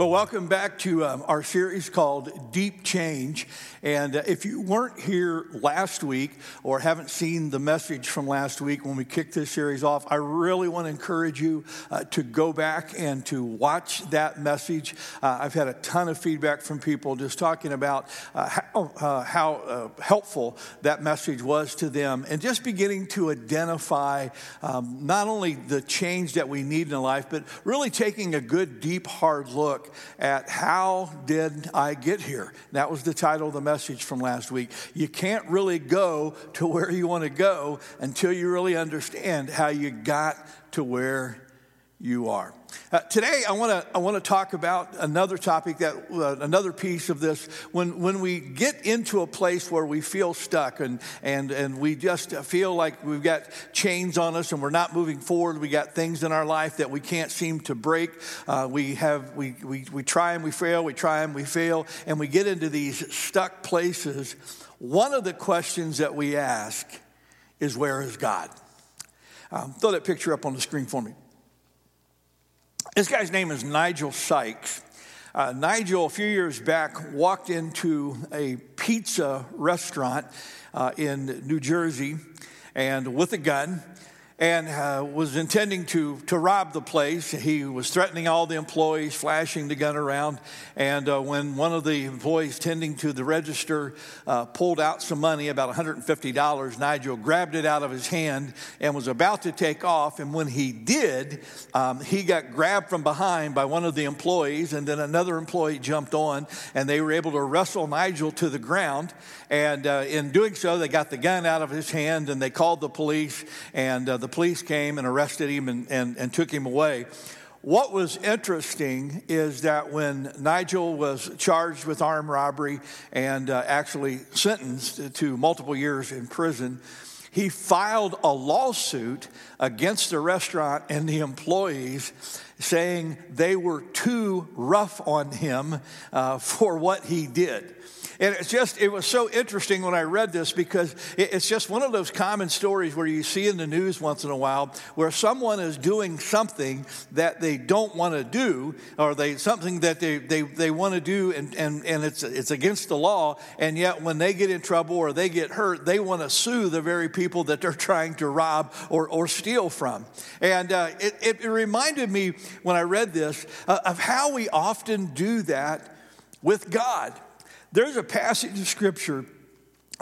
Well, welcome back to um, our series called Deep Change. And uh, if you weren't here last week or haven't seen the message from last week when we kicked this series off, I really want to encourage you uh, to go back and to watch that message. Uh, I've had a ton of feedback from people just talking about uh, how, uh, how uh, helpful that message was to them and just beginning to identify um, not only the change that we need in life, but really taking a good, deep, hard look at how did I get here? That was the title of the message from last week. You can't really go to where you want to go until you really understand how you got to where you are. Uh, today, I want to I want to talk about another topic that uh, another piece of this. When when we get into a place where we feel stuck and and and we just feel like we've got chains on us and we're not moving forward. We got things in our life that we can't seem to break. Uh, we have we, we we try and we fail. We try and we fail, and we get into these stuck places. One of the questions that we ask is, "Where is God?" Um, throw that picture up on the screen for me. This guy's name is Nigel Sykes. Uh, Nigel, a few years back, walked into a pizza restaurant uh, in New Jersey and with a gun and uh, was intending to, to rob the place. He was threatening all the employees, flashing the gun around. And uh, when one of the employees tending to the register uh, pulled out some money, about $150, Nigel grabbed it out of his hand and was about to take off. And when he did, um, he got grabbed from behind by one of the employees, and then another employee jumped on, and they were able to wrestle Nigel to the ground. And uh, in doing so, they got the gun out of his hand and they called the police, and uh, the police came and arrested him and, and, and took him away. What was interesting is that when Nigel was charged with armed robbery and uh, actually sentenced to multiple years in prison, he filed a lawsuit against the restaurant and the employees saying they were too rough on him uh, for what he did. And it's just, it was so interesting when I read this because it's just one of those common stories where you see in the news once in a while where someone is doing something that they don't want to do or they something that they, they, they want to do and, and, and it's, it's against the law. And yet when they get in trouble or they get hurt, they want to sue the very people that they're trying to rob or, or steal from. And uh, it, it, reminded me when I read this uh, of how we often do that with God. There's a passage of scripture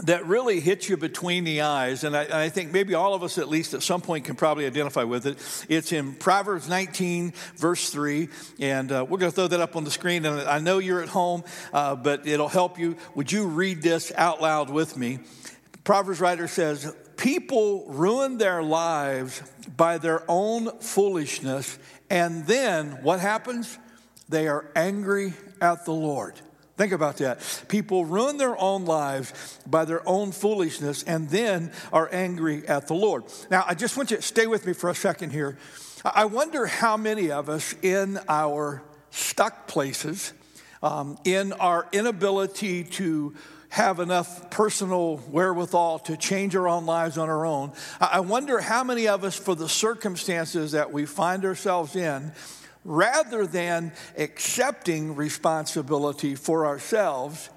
that really hits you between the eyes, and I, I, think maybe all of us, at least at some point, can probably identify with it. It's in Proverbs 19, verse 3, and uh, we're going to throw that up on the screen. And I know you're at home, uh, but it'll help you. Would you read this out loud with me? Proverbs writer says, People ruin their lives by their own foolishness, and then what happens? They are angry at the Lord. Think about that. People ruin their own lives by their own foolishness and then are angry at the Lord. Now, I just want you to stay with me for a second here. I wonder how many of us in our stuck places, um, in our inability to have enough personal wherewithal to change our own lives on our own, I wonder how many of us, for the circumstances that we find ourselves in, rather than accepting responsibility for ourselves,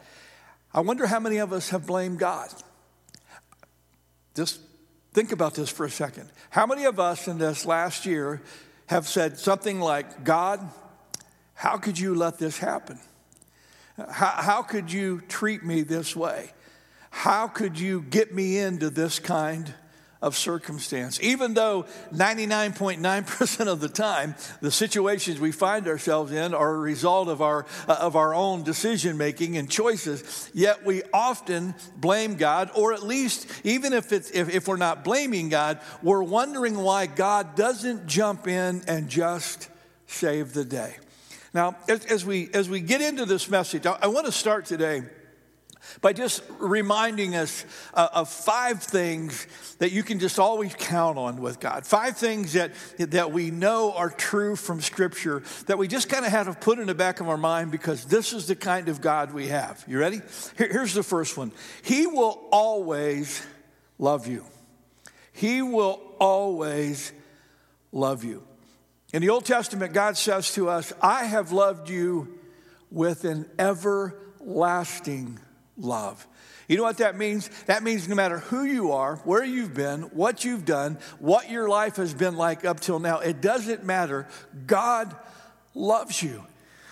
I wonder how many of us have blamed God. Just think about this for a second. How many of us in this last year have said something like, God, how could you let this happen? How, how could you treat me this way? How could you get me into this kind of circumstance. Even though 99.9% of the time, the situations we find ourselves in are a result of our, uh, of our own decision making and choices, yet we often blame God, or at least, even if, it's, if, if we're not blaming God, we're wondering why God doesn't jump in and just save the day. Now, as, as we, as we get into this message, I, I want to start today by just reminding us uh, of five things that you can just always count on with God. Five things that, that we know are true from Scripture that we just kind of have to put in the back of our mind because this is the kind of God we have. You ready? Here, here's the first one He will always love you. He will always love you. In the Old Testament, God says to us, I have loved you with an everlasting love. You know what that means? That means no matter who you are, where you've been, what you've done, what your life has been like up till now, it doesn't matter. God loves you.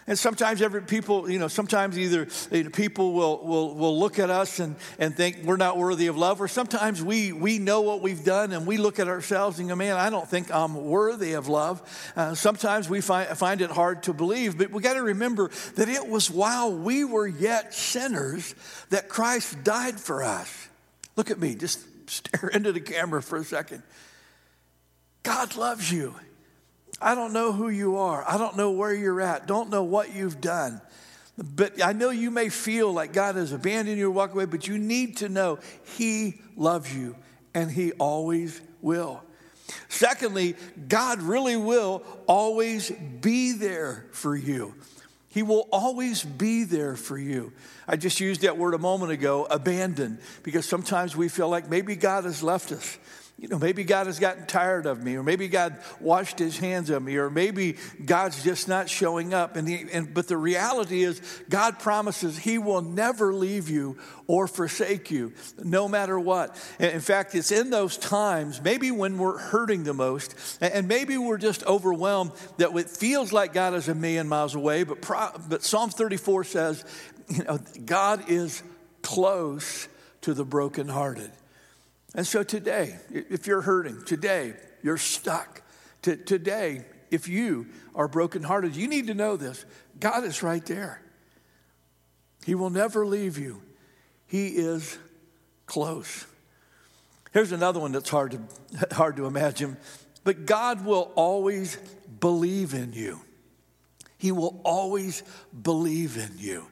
And sometimes every people, you know, sometimes either you know, people will, will, will look at us and, and think we're not worthy of love, or sometimes we, we know what we've done and we look at ourselves and go, man, I don't think I'm worthy of love. Uh, sometimes we find, find it hard to believe, but we got to remember that it was while we were yet sinners that Christ died for us. Look at me, just stare into the camera for a second. God loves you. I don't know who you are. I don't know where you're at. Don't know what you've done. But I know you may feel like God has abandoned you or walked away, but you need to know He loves you and He always will. Secondly, God really will always be there for you. He will always be there for you. I just used that word a moment ago, abandoned, because sometimes we feel like maybe God has left us you know, maybe God has gotten tired of me, or maybe God washed his hands of me, or maybe God's just not showing up. And, he, and but the reality is, God promises He will never leave you or forsake you, no matter what. In fact, it's in those times, maybe when we're hurting the most, and maybe we're just overwhelmed that it feels like God is a million miles away. But but Psalm 34 says, you know, God is close to the brokenhearted. And so today, if you're hurting, today, you're stuck. T- today, if you are brokenhearted, you need to know this God is right there. He will never leave you, He is close. Here's another one that's hard to, hard to imagine, but God will always believe in you. He will always believe in you.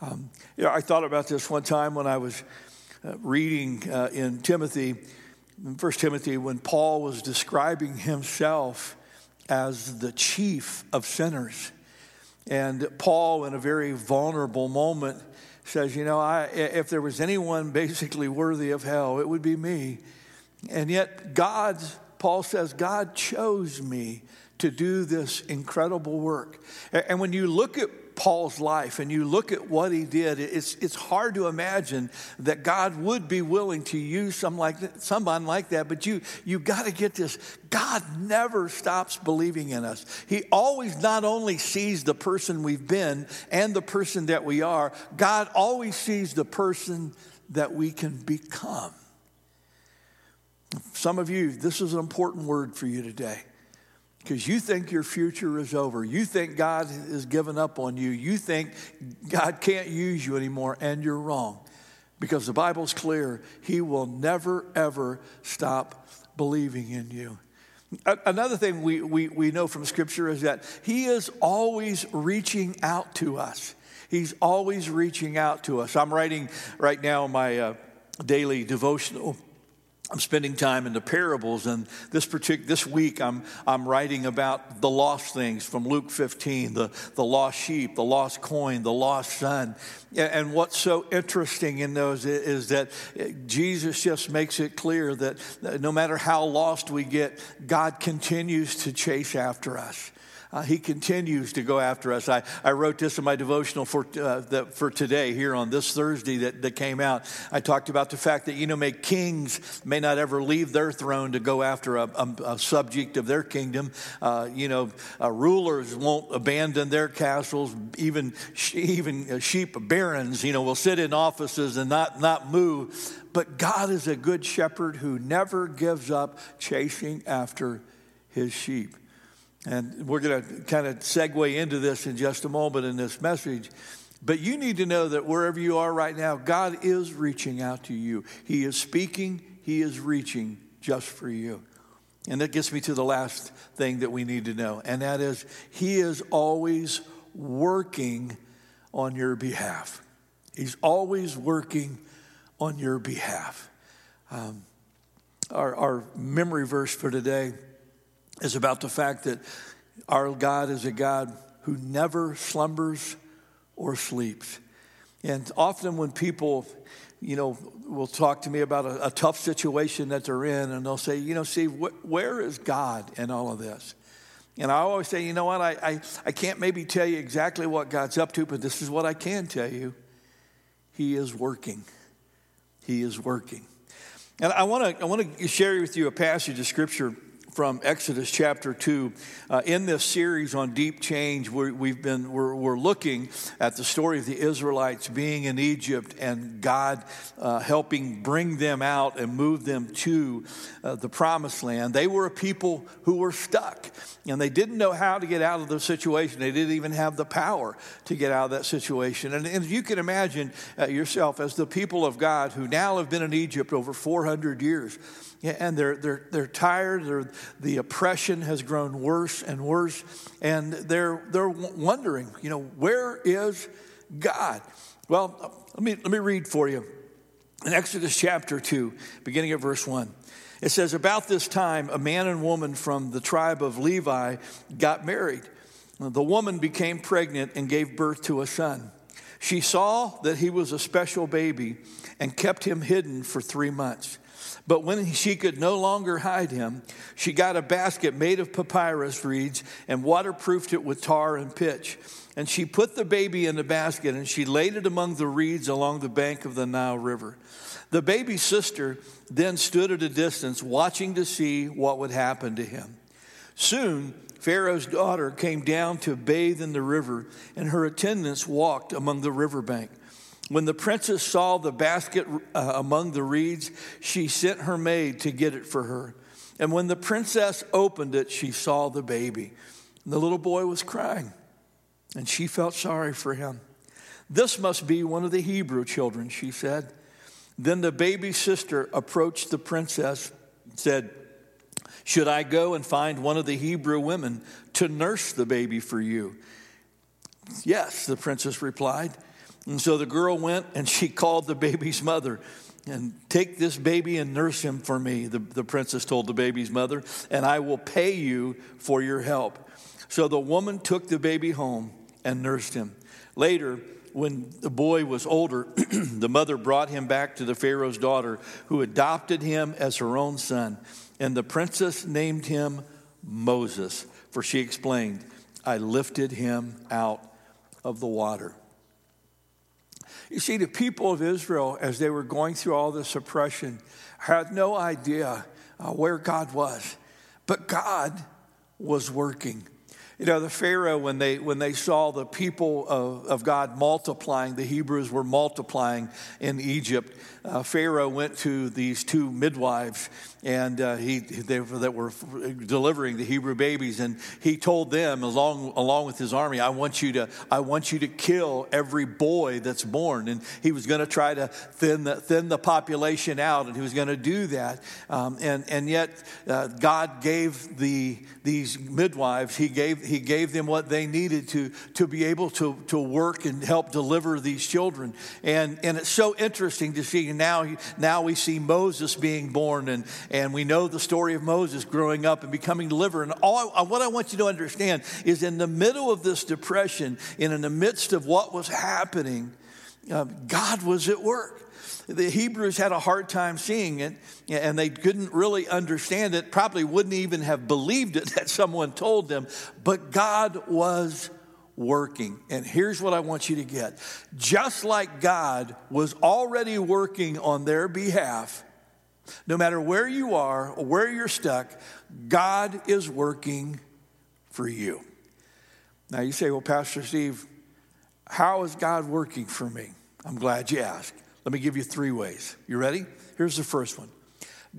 Um, you know, I thought about this one time when I was uh, reading uh, in Timothy, in 1 Timothy, when Paul was describing himself as the chief of sinners. And Paul, in a very vulnerable moment, says, You know, I, if there was anyone basically worthy of hell, it would be me. And yet, God, Paul says, God chose me to do this incredible work. And when you look at Paul's life and you look at what he did, it's, it's hard to imagine that God would be willing to use some like, someone like that. But you, you got to get this God never stops believing in us. He always not only sees the person we've been and the person that we are, God always sees the person that we can become. Some of you, this is an important word for you today because you think your future is over. You think God has given up on you. You think God can't use you anymore, and you're wrong. Because the Bible's clear, He will never, ever stop believing in you. Another thing we, we, we know from Scripture is that He is always reaching out to us. He's always reaching out to us. I'm writing right now my uh, daily devotional I'm spending time in the parables, and this particular this week I'm I'm writing about the lost things from Luke 15, the, the lost sheep, the lost coin, the lost son. And what's so interesting in those is that eh, Jesus just makes it clear that no matter how lost we get, God continues to chase after us. Uh, he continues to go after us. I, I wrote this in my devotional for, uh, the, for today, here on this Thursday that, that came out. I talked about the fact that, you know, may kings may not ever leave their throne to go after a, a, a subject of their kingdom. Uh, you know, uh, rulers won't abandon their castles. Even, even uh, sheep barons, you know, will sit in offices and not, not move. But God is a good shepherd who never gives up chasing after his sheep. And we're going to kind of segue into this in just a moment in this message. But you need to know that wherever you are right now, God is reaching out to you. He is speaking, He is reaching just for you. And that gets me to the last thing that we need to know, and that is He is always working on your behalf. He's always working on your behalf. Um, our, our memory verse for today is about the fact that our God is a God who never slumbers or sleeps. And often when people, you know, will talk to me about a, a tough situation that they're in, and they'll say, you know, Steve, wh- where is God in all of this? And I always say, you know what, I, I, I can't maybe tell you exactly what God's up to, but this is what I can tell you. He is working. He is working. And I want to I want to share with you a passage of scripture from Exodus chapter 2. Uh, in this series on deep change, we have been, we're, we're, looking at the story of the Israelites being in Egypt and God uh, helping bring them out and move them to uh, the promised land. They were a people who were stuck and they didn't know how to get out of the situation. They didn't even have the power to get out of that situation. And, and you can imagine uh, yourself as the people of God who now have been in Egypt over 400 years and they're, they're, they're tired. They're, the oppression has grown worse and worse. And they're, they're wondering, you know, where is God? Well, let me, let me read for you. In Exodus chapter 2, beginning at verse 1, it says, About this time, a man and woman from the tribe of Levi got married. The woman became pregnant and gave birth to a son. She saw that he was a special baby and kept him hidden for three months. But when she could no longer hide him, she got a basket made of papyrus reeds and waterproofed it with tar and pitch. And she put the baby in the basket and she laid it among the reeds along the bank of the Nile River. The baby's sister then stood at a distance, watching to see what would happen to him. Soon, Pharaoh's daughter came down to bathe in the river, and her attendants walked among the riverbank. When the princess saw the basket uh, among the reeds, she sent her maid to get it for her. And when the princess opened it, she saw the baby. And the little boy was crying, and she felt sorry for him. This must be one of the Hebrew children, she said. Then the baby's sister approached the princess and said, Should I go and find one of the Hebrew women to nurse the baby for you? Yes, the princess replied. And so the girl went and she called the baby's mother. And take this baby and nurse him for me, the, the princess told the baby's mother, and I will pay you for your help. So the woman took the baby home and nursed him. Later, when the boy was older, the mother brought him back to the Pharaoh's daughter, who adopted him as her own son. And the princess named him Moses, for she explained, I lifted him out of the water. You see, the people of Israel, as they were going through all this oppression, had no idea uh, where God was. But God was working. You know, the Pharaoh, when they, when they saw the people of, of God multiplying, the Hebrews were multiplying in Egypt, uh, Pharaoh went to these two midwives and uh, he, they, that were delivering the Hebrew babies, and he told them, along, along with his army, I want, you to, I want you to kill every boy that's born. And he was going to try to thin the, thin the population out, and he was going to do that. Um, and, and yet, uh, God gave the, these midwives, he gave, he gave them what they needed to, to be able to, to work and help deliver these children. And, and it's so interesting to see now, now we see Moses being born, and, and we know the story of Moses growing up and becoming delivered. And all I, what I want you to understand is in the middle of this depression, and in the midst of what was happening, uh, God was at work. The Hebrews had a hard time seeing it, and they couldn't really understand it, probably wouldn't even have believed it that someone told them, but God was working. And here's what I want you to get just like God was already working on their behalf, no matter where you are or where you're stuck, God is working for you. Now you say, well, Pastor Steve, how is God working for me? I'm glad you asked. Let me give you three ways. You ready? Here's the first one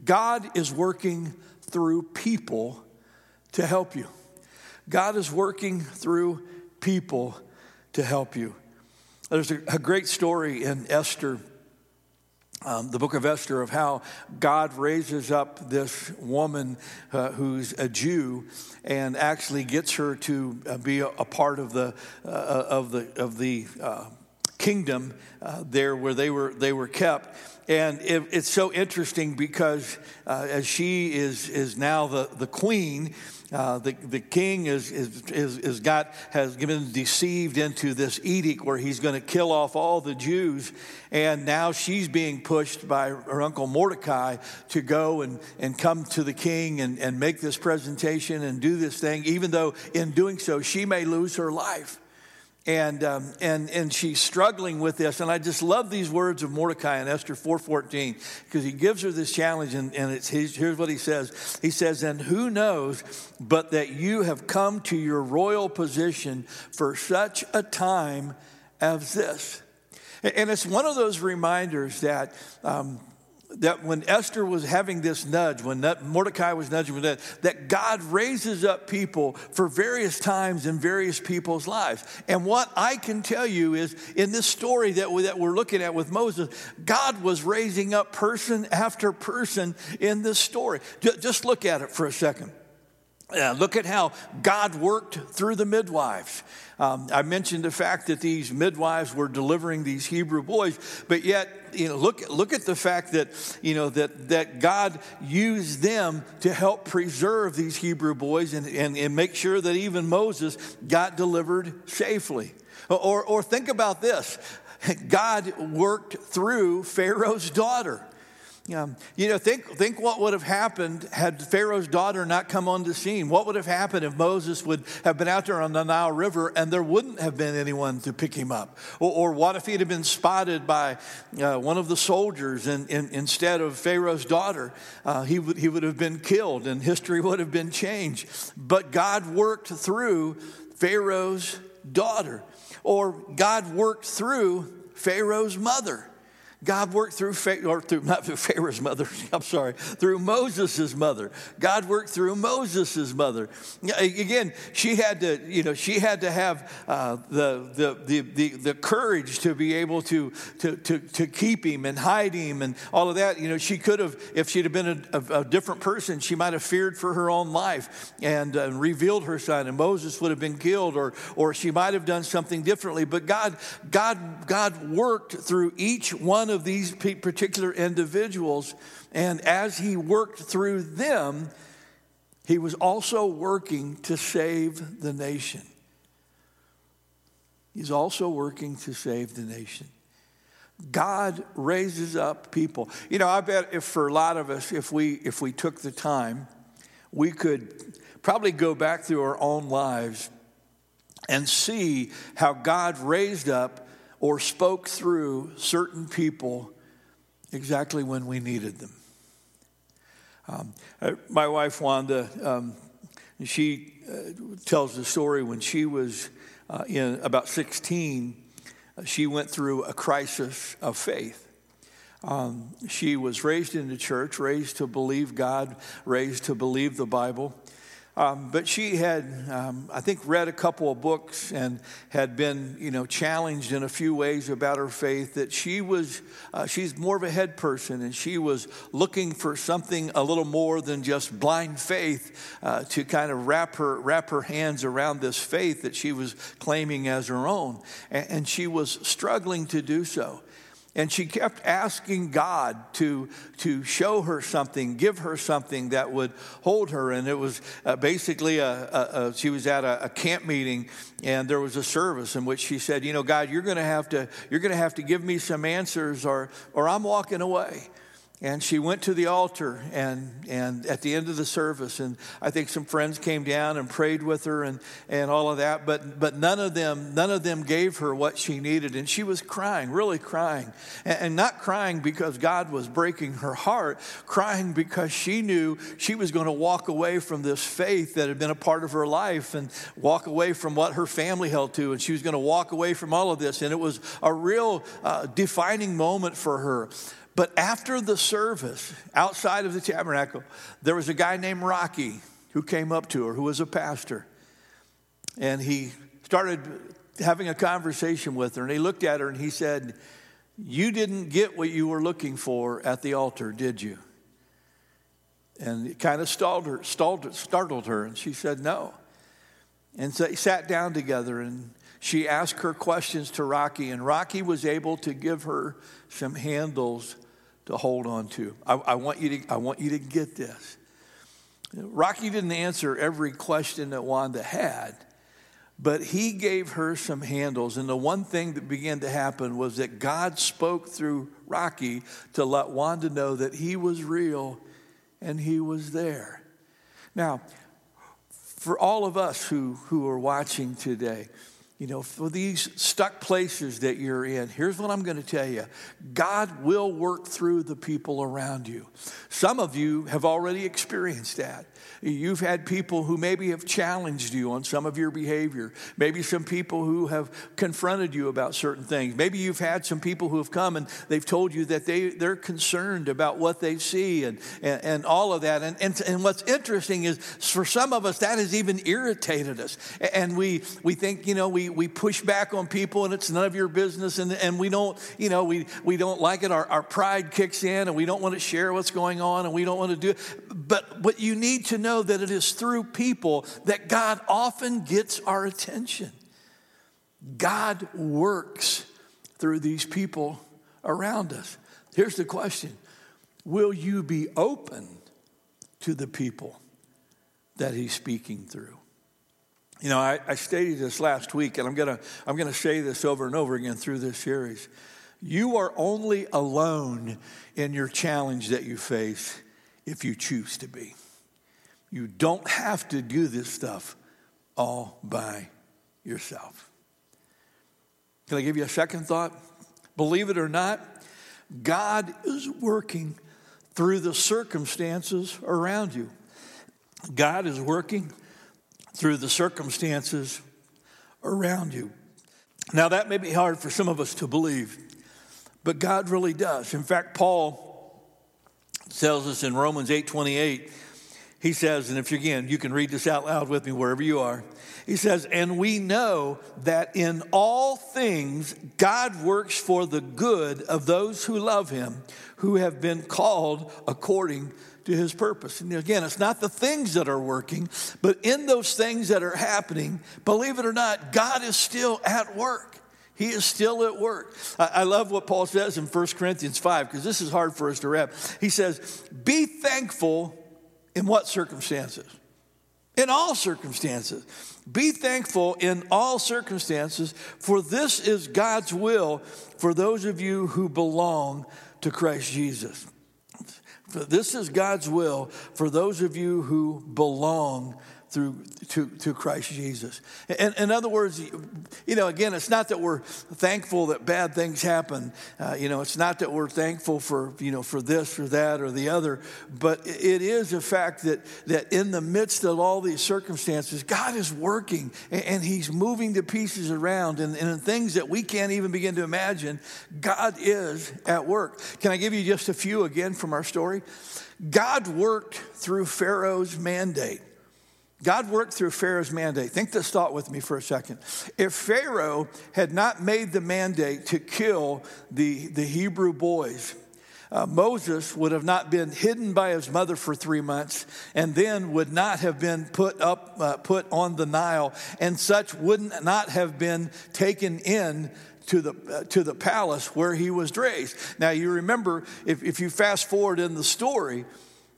God is working through people to help you. God is working through people to help you. There's a, a great story in Esther, um, the book of Esther, of how God raises up this woman uh, who's a Jew and actually gets her to uh, be a, a, part of the, uh, of the, of the uh, kingdom uh, there where they were, they were kept. And it, it's so interesting because uh, as she is, is now the, the queen, uh, the, the king is, is, is, is, got, has been deceived into this edict where he's going to kill off all the Jews. And now she's being pushed by her uncle Mordecai to go and, and come to the king and, and make this presentation and do this thing, even though in doing so, she may lose her life and, um, and, and she's struggling with this. And I just love these words of Mordecai in Esther 4.14 because he gives her this challenge and, and it's, here's what he says. He says, and who knows but that you have come to your royal position for such a time as this. And it's one of those reminders that um, that when Esther was having this nudge, when Mordecai was nudging with that, that God raises up people for various times in various people's lives. And what I can tell you is in this story that, we, that we're looking at with Moses, God was raising up person after person in this story. Just look at it for a second. Yeah, look at how God worked through the midwives. Um, I mentioned the fact that these midwives were delivering these Hebrew boys, but yet, you know, look, look at the fact that, you know, that, that God used them to help preserve these Hebrew boys and, and, and make sure that even Moses got delivered safely. Or, or think about this God worked through Pharaoh's daughter. Um, you know, think, think what would have happened had Pharaoh's daughter not come on the scene. What would have happened if Moses would have been out there on the Nile River and there wouldn't have been anyone to pick him up? Or, or what if he'd have been spotted by uh, one of the soldiers and, and, instead of Pharaoh's daughter? Uh, he, would, he would have been killed and history would have been changed. But God worked through Pharaoh's daughter, or God worked through Pharaoh's mother. God worked through, or through, not through Pharaoh's mother, I'm sorry, through Moses' mother. God worked through Moses' mother. Again, she had to, you know, she had to have uh, the, the, the, the, courage to be able to, to, to, to keep him and hide him and all of that. You know, she could have, if she'd have been a, a, a different person, she might have feared for her own life and uh, revealed her son, and Moses would have been killed, or, or she might have done something differently. But God, God, God worked through each one of of these particular individuals. And as he worked through them, he was also working to save the nation. He's also working to save the nation. God raises up people. You know, I bet if for a lot of us, if we if we took the time, we could probably go back through our own lives and see how God raised up or spoke through certain people exactly when we needed them. Um, uh, my wife Wanda, um, she uh, tells the story when she was uh, in about 16, uh, she went through a crisis of faith. Um, she was raised in the church, raised to believe God, raised to believe the Bible. Um, but she had, um, I think, read a couple of books and had been, you know, challenged in a few ways about her faith. That she was, uh, she's more of a head person, and she was looking for something a little more than just blind faith uh, to kind of wrap her wrap her hands around this faith that she was claiming as her own, and, and she was struggling to do so. And she kept asking God to, to show her something, give her something that would hold her. And it was uh, basically, a, a, a, she was at a, camp meeting and there was a service in which she said, you know, God, you're going to have to, you're going to have to give me some answers or, or I'm walking away. And she went to the altar and, and at the end of the service, and I think some friends came down and prayed with her and, and all of that, but, but none of them none of them gave her what she needed. And she was crying, really crying. And, and not crying because God was breaking her heart, crying because she knew she was going to walk away from this faith that had been a part of her life and walk away from what her family held to. And she was going to walk away from all of this. And it was a real uh, defining moment for her. But after the service, outside of the tabernacle, there was a guy named Rocky who came up to her, who was a pastor. And he started having a conversation with her. And he looked at her and he said, You didn't get what you were looking for at the altar, did you? And it kind of stalled her, stalled, startled her. And she said, No. And so they sat down together and she asked her questions to Rocky, and Rocky was able to give her some handles to hold on to. I, I, want, you to I want you to get this. Rocky didn't answer every question that Wanda had, but he gave her some handles. And the one thing that began to happen was that God spoke through Rocky to let Wanda know that he was real and he was there. Now, for all of us who, who are watching today, you know, for these stuck places that you're in, here's what I'm going to tell you God will work through the people around you. Some of you have already experienced that. You've had people who maybe have challenged you on some of your behavior. Maybe some people who have confronted you about certain things. Maybe you've had some people who have come and they've told you that they, they're concerned about what they see and, and, and all of that. And, and, and what's interesting is for some of us, that has even irritated us. And we, we think, you know, we, we push back on people and it's none of your business. And, and we don't, you know, we, we don't like it. Our, our pride kicks in and we don't want to share what's going on and we don't want to do it. But what you need to know know that it is through people that God often gets our attention. God works through these people around us. Here's the question Will you be open to the people that He's speaking through? You know, I, I stated this last week, and I'm going to I'm going to say this over and over again through this series. You are only alone in your challenge that you face if you choose to be. You don't have to do this stuff all by yourself. Can I give you a second thought? Believe it or not, God is working through the circumstances around you. God is working through the circumstances around you. Now, that may be hard for some of us to believe, but God really does. In fact, Paul tells us in Romans 8 28, he says, and if you again, you can read this out loud with me wherever you are. He says, and we know that in all things God works for the good of those who love him, who have been called according to his purpose. And again, it's not the things that are working, but in those things that are happening, believe it or not, God is still at work. He is still at work. I love what Paul says in 1 Corinthians 5, because this is hard for us to wrap. He says, Be thankful in what circumstances? In all circumstances. Be thankful in all circumstances, for this is God's will for those of you who belong to Christ Jesus. This is God's will for those of you who belong through to, to Christ Jesus. And in other words, you know, again, it's not that we're thankful that bad things happen. Uh, you know, it's not that we're thankful for you know for this or that or the other, but it is a fact that that in the midst of all these circumstances, God is working and, and He's moving the pieces around, and, and in things that we can't even begin to imagine, God is at work. Can I give you just a few again from our story? God worked through Pharaoh's mandate. God worked through Pharaoh's mandate. Think this thought with me for a second. If Pharaoh had not made the mandate to kill the, the Hebrew boys, uh, Moses would have not been hidden by his mother for three months and then would not have been put up, uh, put on the Nile, and such would not have been taken in to the, uh, to the palace where he was raised. Now, you remember, if, if you fast forward in the story,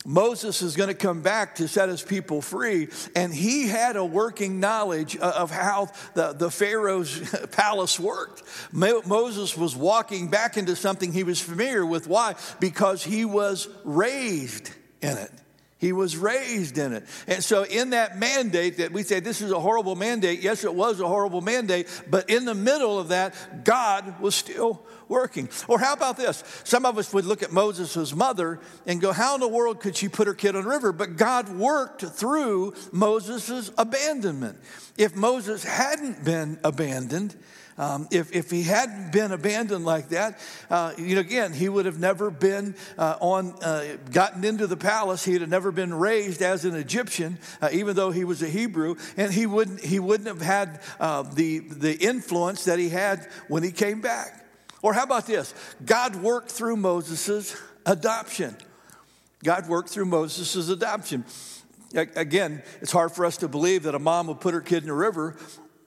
Moses is going to come back to set his people free, and he had a working knowledge of how the, the Pharaoh's palace worked. Moses was walking back into something he was familiar with. Why? Because he was raised in it. He was raised in it. And so, in that mandate that we say this is a horrible mandate, yes, it was a horrible mandate, but in the middle of that, God was still working. Or how about this? Some of us would look at Moses' mother and go, How in the world could she put her kid on the river? But God worked through Moses' abandonment. If Moses hadn't been abandoned, um, if, if he hadn't been abandoned like that, uh, you know, again, he would have never been uh, on, uh, gotten into the palace. He'd have never been raised as an Egyptian, uh, even though he was a Hebrew, and he wouldn't, he wouldn't have had uh, the, the influence that he had when he came back. Or how about this? God worked through Moses' adoption. God worked through Moses' adoption. again, it's hard for us to believe that a mom would put her kid in the river,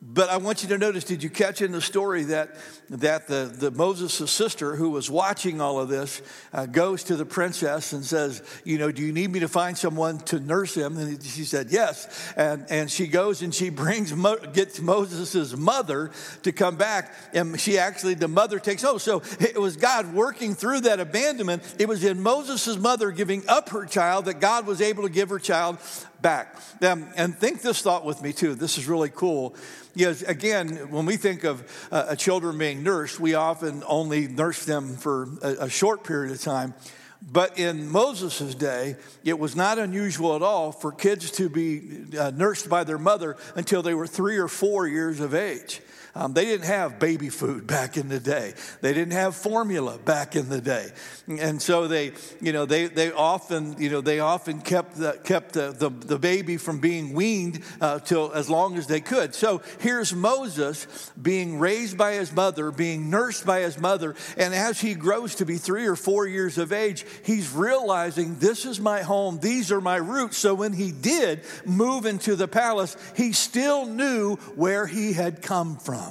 but I want you to notice, did you catch in the story that, that the, the Moses' sister who was watching all of this uh, goes to the princess and says, you know, do you need me to find someone to nurse him? And she said, yes. And, and she goes and she brings, Mo, gets Moses' mother to come back. And she actually, the mother takes, oh, so it was God working through that abandonment. It was in Moses' mother giving up her child that God was able to give her child back. Um, and think this thought with me too. This is really cool. Yes, again, when we think of uh, children being nursed, we often only nurse them for a, a short period of time. But in Moses' day, it was not unusual at all for kids to be uh, nursed by their mother until they were three or four years of age. Um, they didn't have baby food back in the day. They didn't have formula back in the day, and so they, you know, they, they often, you know, they often kept the, kept the, the, the baby from being weaned uh, till as long as they could. So here's Moses being raised by his mother, being nursed by his mother, and as he grows to be three or four years of age, he's realizing this is my home, these are my roots. So when he did move into the palace, he still knew where he had come from from.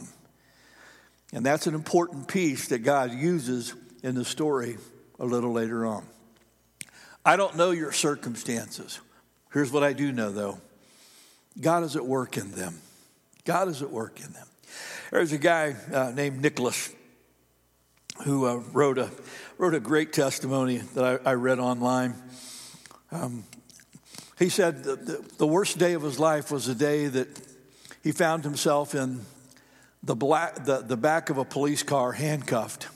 And that's an important piece that God uses in the story a little later on. I don't know your circumstances. Here's what I do know, though God is at work in them. God is at work in them. There's a guy uh, named Nicholas who uh, wrote, a, wrote a great testimony that I, I read online. Um, he said the, the, the worst day of his life was the day that he found himself in the, black, the, the back of a police car handcuffed.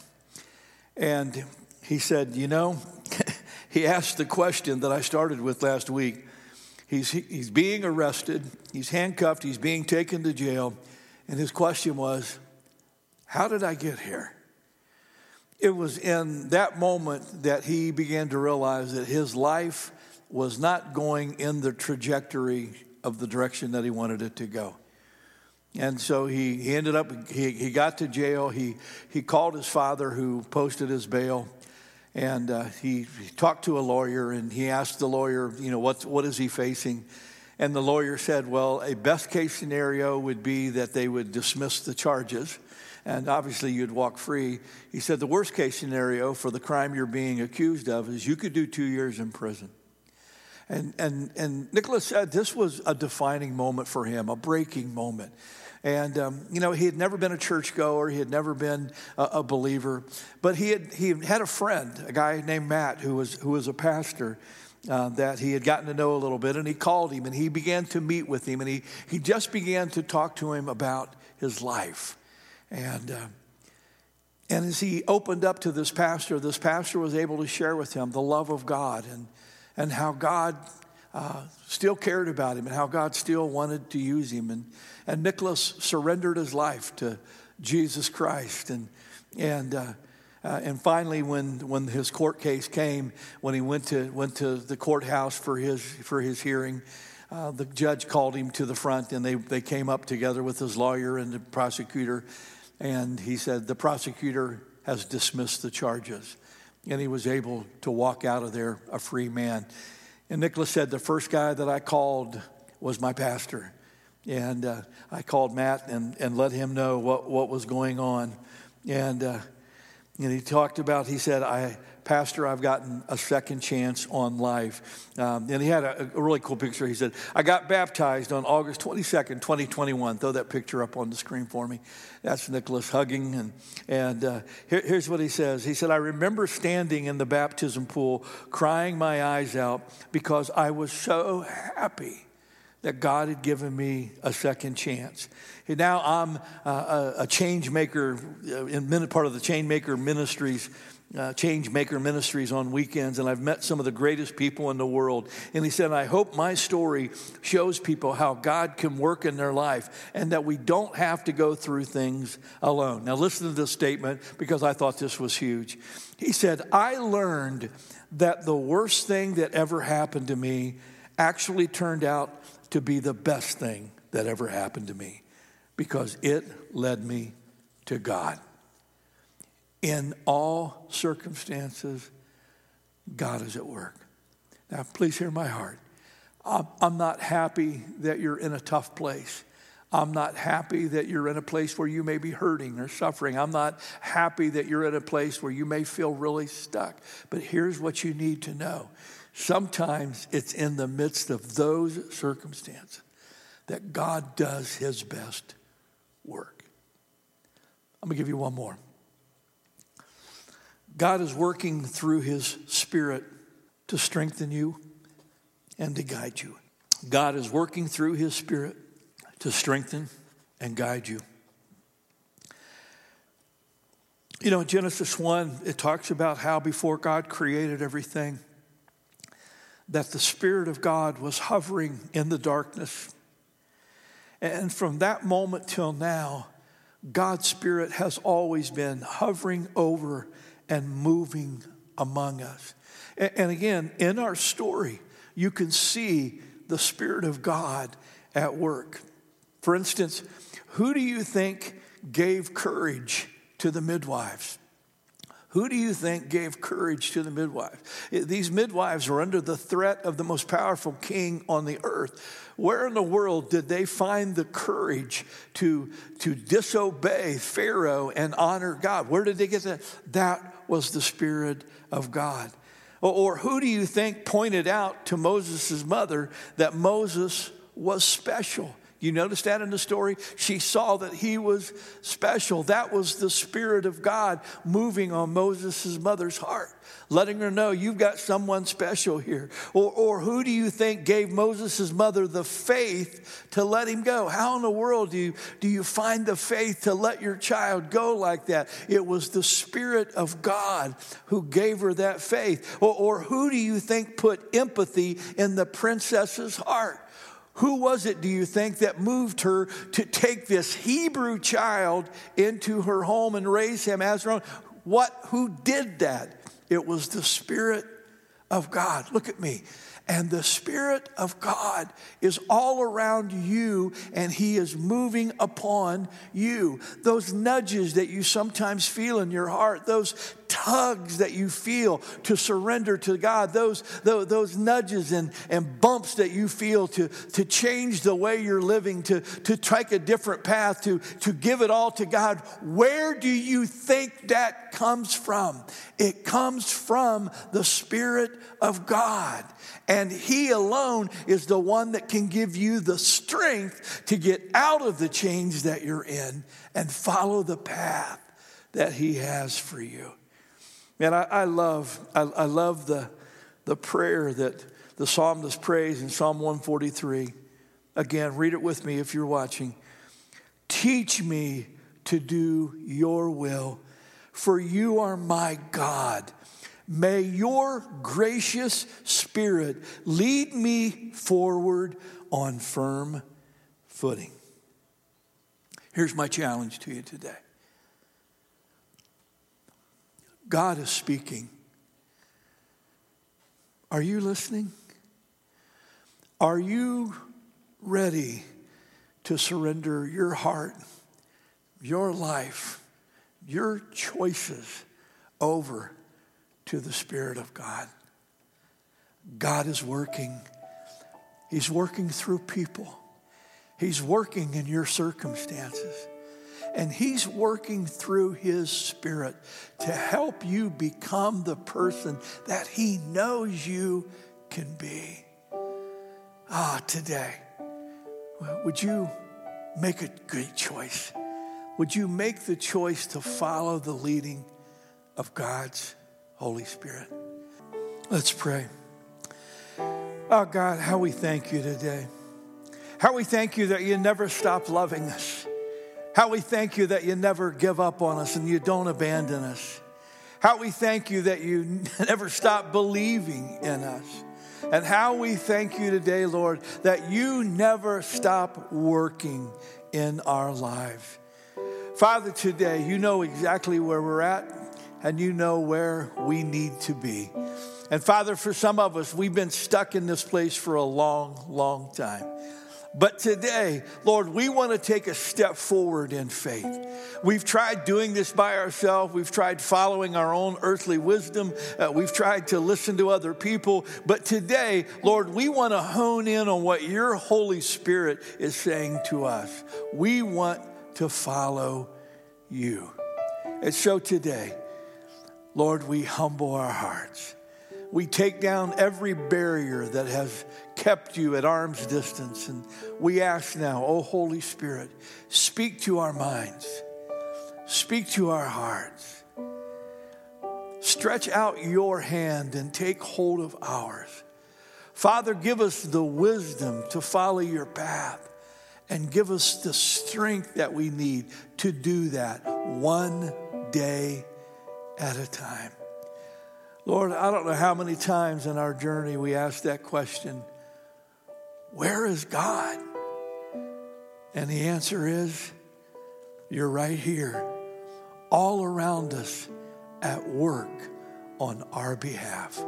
And he said, You know, he asked the question that I started with last week. He's, he's being arrested, he's handcuffed, he's being taken to jail. And his question was, How did I get here? It was in that moment that he began to realize that his life was not going in the trajectory of the direction that he wanted it to go. And so he, he ended up, he, he got to jail. He, he called his father, who posted his bail, and uh, he, he talked to a lawyer and he asked the lawyer, you know, what, what is he facing? And the lawyer said, well, a best case scenario would be that they would dismiss the charges and obviously you'd walk free. He said, the worst case scenario for the crime you're being accused of is you could do two years in prison. And, and, and Nicholas said this was a defining moment for him, a breaking moment. And, um, you know, he had never been a churchgoer, he had never been a, a, believer, but he had, he had a friend, a guy named Matt, who was, who was a pastor. Uh, that he had gotten to know a little bit, and he called him and he began to meet with him, and he, he just began to talk to him about his life. And, uh, and as he opened up to this pastor, this pastor was able to share with him the love of God and, and how God uh, still cared about him and how God still wanted to use him. And, and Nicholas surrendered his life to Jesus Christ. And, and, uh, uh, and finally, when, when his court case came, when he went to, went to the courthouse for his, for his hearing, uh, the judge called him to the front and they, they came up together with his lawyer and the prosecutor. And he said, The prosecutor has dismissed the charges. And he was able to walk out of there a free man. And Nicholas said, The first guy that I called was my pastor. And uh, I called Matt and, and let him know what, what was going on. And, uh, and he talked about, he said, I, Pastor, I've gotten a second chance on life. Um, and he had a, a, really cool picture. He said, I got baptized on August 22nd, 2021. Throw that picture up on the screen for me. That's Nicholas hugging. And, and uh, here, here's what he says He said, I remember standing in the baptism pool, crying my eyes out because I was so happy that God had given me a second chance. Now I'm uh, a, change maker, uh, in part of the Chain Maker Ministries uh, Change Maker Ministries on weekends, and I've met some of the greatest people in the world. And he said, I hope my story shows people how God can work in their life and that we don't have to go through things alone. Now, listen to this statement because I thought this was huge. He said, I learned that the worst thing that ever happened to me actually turned out to be the best thing that ever happened to me because it led me to God. In all circumstances, God is at work. Now, please hear my heart. I'm not happy that you're in a tough place. I'm not happy that you're in a place where you may be hurting or suffering. I'm not happy that you're in a place where you may feel really stuck. But here's what you need to know sometimes it's in the midst of those circumstances that God does his best work. I'm going to give you one more. God is working through his spirit to strengthen you and to guide you. God is working through his spirit to strengthen and guide you. You know, in Genesis 1, it talks about how before God created everything, that the Spirit of God was hovering in the darkness. And from that moment till now, God's Spirit has always been hovering over and moving among us. And again, in our story, you can see the Spirit of God at work. For instance, who do you think gave courage to the midwives? Who do you think gave courage to the midwife? These midwives were under the threat of the most powerful king on the earth. Where in the world did they find the courage to, to disobey Pharaoh and honor God? Where did they get that? That was the Spirit of God. Or, who do you think pointed out to Moses' mother that Moses was special? You notice that in the story? She saw that he was special. That was the Spirit of God moving on Moses' mother's heart, letting her know you've got someone special here. Or, or who do you think gave Moses' mother the faith to let him go? How in the world do you, do you find the faith to let your child go like that? It was the Spirit of God who gave her that faith. Or, or who do you think put empathy in the princess's heart? Who was it, do you think, that moved her to take this Hebrew child into her home and raise him as her own? What, who did that? It was the Spirit of God. Look at me. And the Spirit of God is all around you and He is moving upon you. Those nudges that you sometimes feel in your heart, those tugs that you feel to surrender to God, those, those, those nudges and, and bumps that you feel to, to change the way you're living, to, to take a different path, to, to give it all to God, where do you think that comes from? It comes from the Spirit of God. And He alone is the one that can give you the strength to get out of the chains that you're in and follow the path that He has for you. Man, I, I love, I, I love the, the prayer that the psalmist prays in Psalm 143. Again, read it with me if you're watching. Teach me to do your will, for you are my God. May your gracious spirit lead me forward on firm footing. Here's my challenge to you today God is speaking. Are you listening? Are you ready to surrender your heart, your life, your choices over to the Spirit of God. God is working. He's working through people. He's working in your circumstances. And He's working through His Spirit to help you become the person that He knows you can be. Ah, today, would you make a great choice? Would you make the choice to follow the leading of God's Holy Spirit. Let's pray. Oh God, how we thank you today. How we thank you that you never stop loving us. How we thank you that you never give up on us and you don't abandon us. How we thank you that you never stop believing in us. And how we thank you today, Lord, that you never stop working in our lives. Father, today, you know exactly where we're at and you know where we need to be. And Father, for some of us, we've been stuck in this place for a long, long time. But today, Lord, we want to take a step forward in faith. We've tried doing this by ourselves. We've tried following our own earthly wisdom. Uh, we've tried to listen to other people. But today, Lord, we want to hone in on what your Holy Spirit is saying to us. We want to follow you. And so today, Lord, we humble our hearts. We take down every barrier that has kept you at arm's distance. And we ask now, oh Holy Spirit, speak to our minds, speak to our hearts. Stretch out your hand and take hold of ours. Father, give us the wisdom to follow your path and give us the strength that we need to do that one day at a time. Lord, I don't know how many times in our journey we ask that question Where is God? And the answer is You're right here, all around us, at work on our behalf.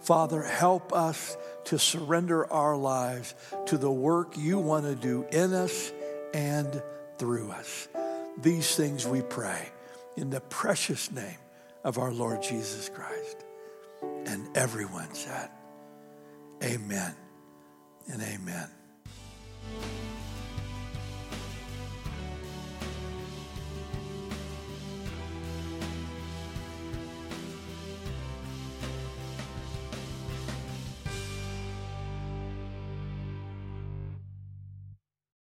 Father, help us to surrender our lives to the work you want to do in us and through us. These things we pray in the precious name of our Lord Jesus Christ. And everyone said, Amen and amen.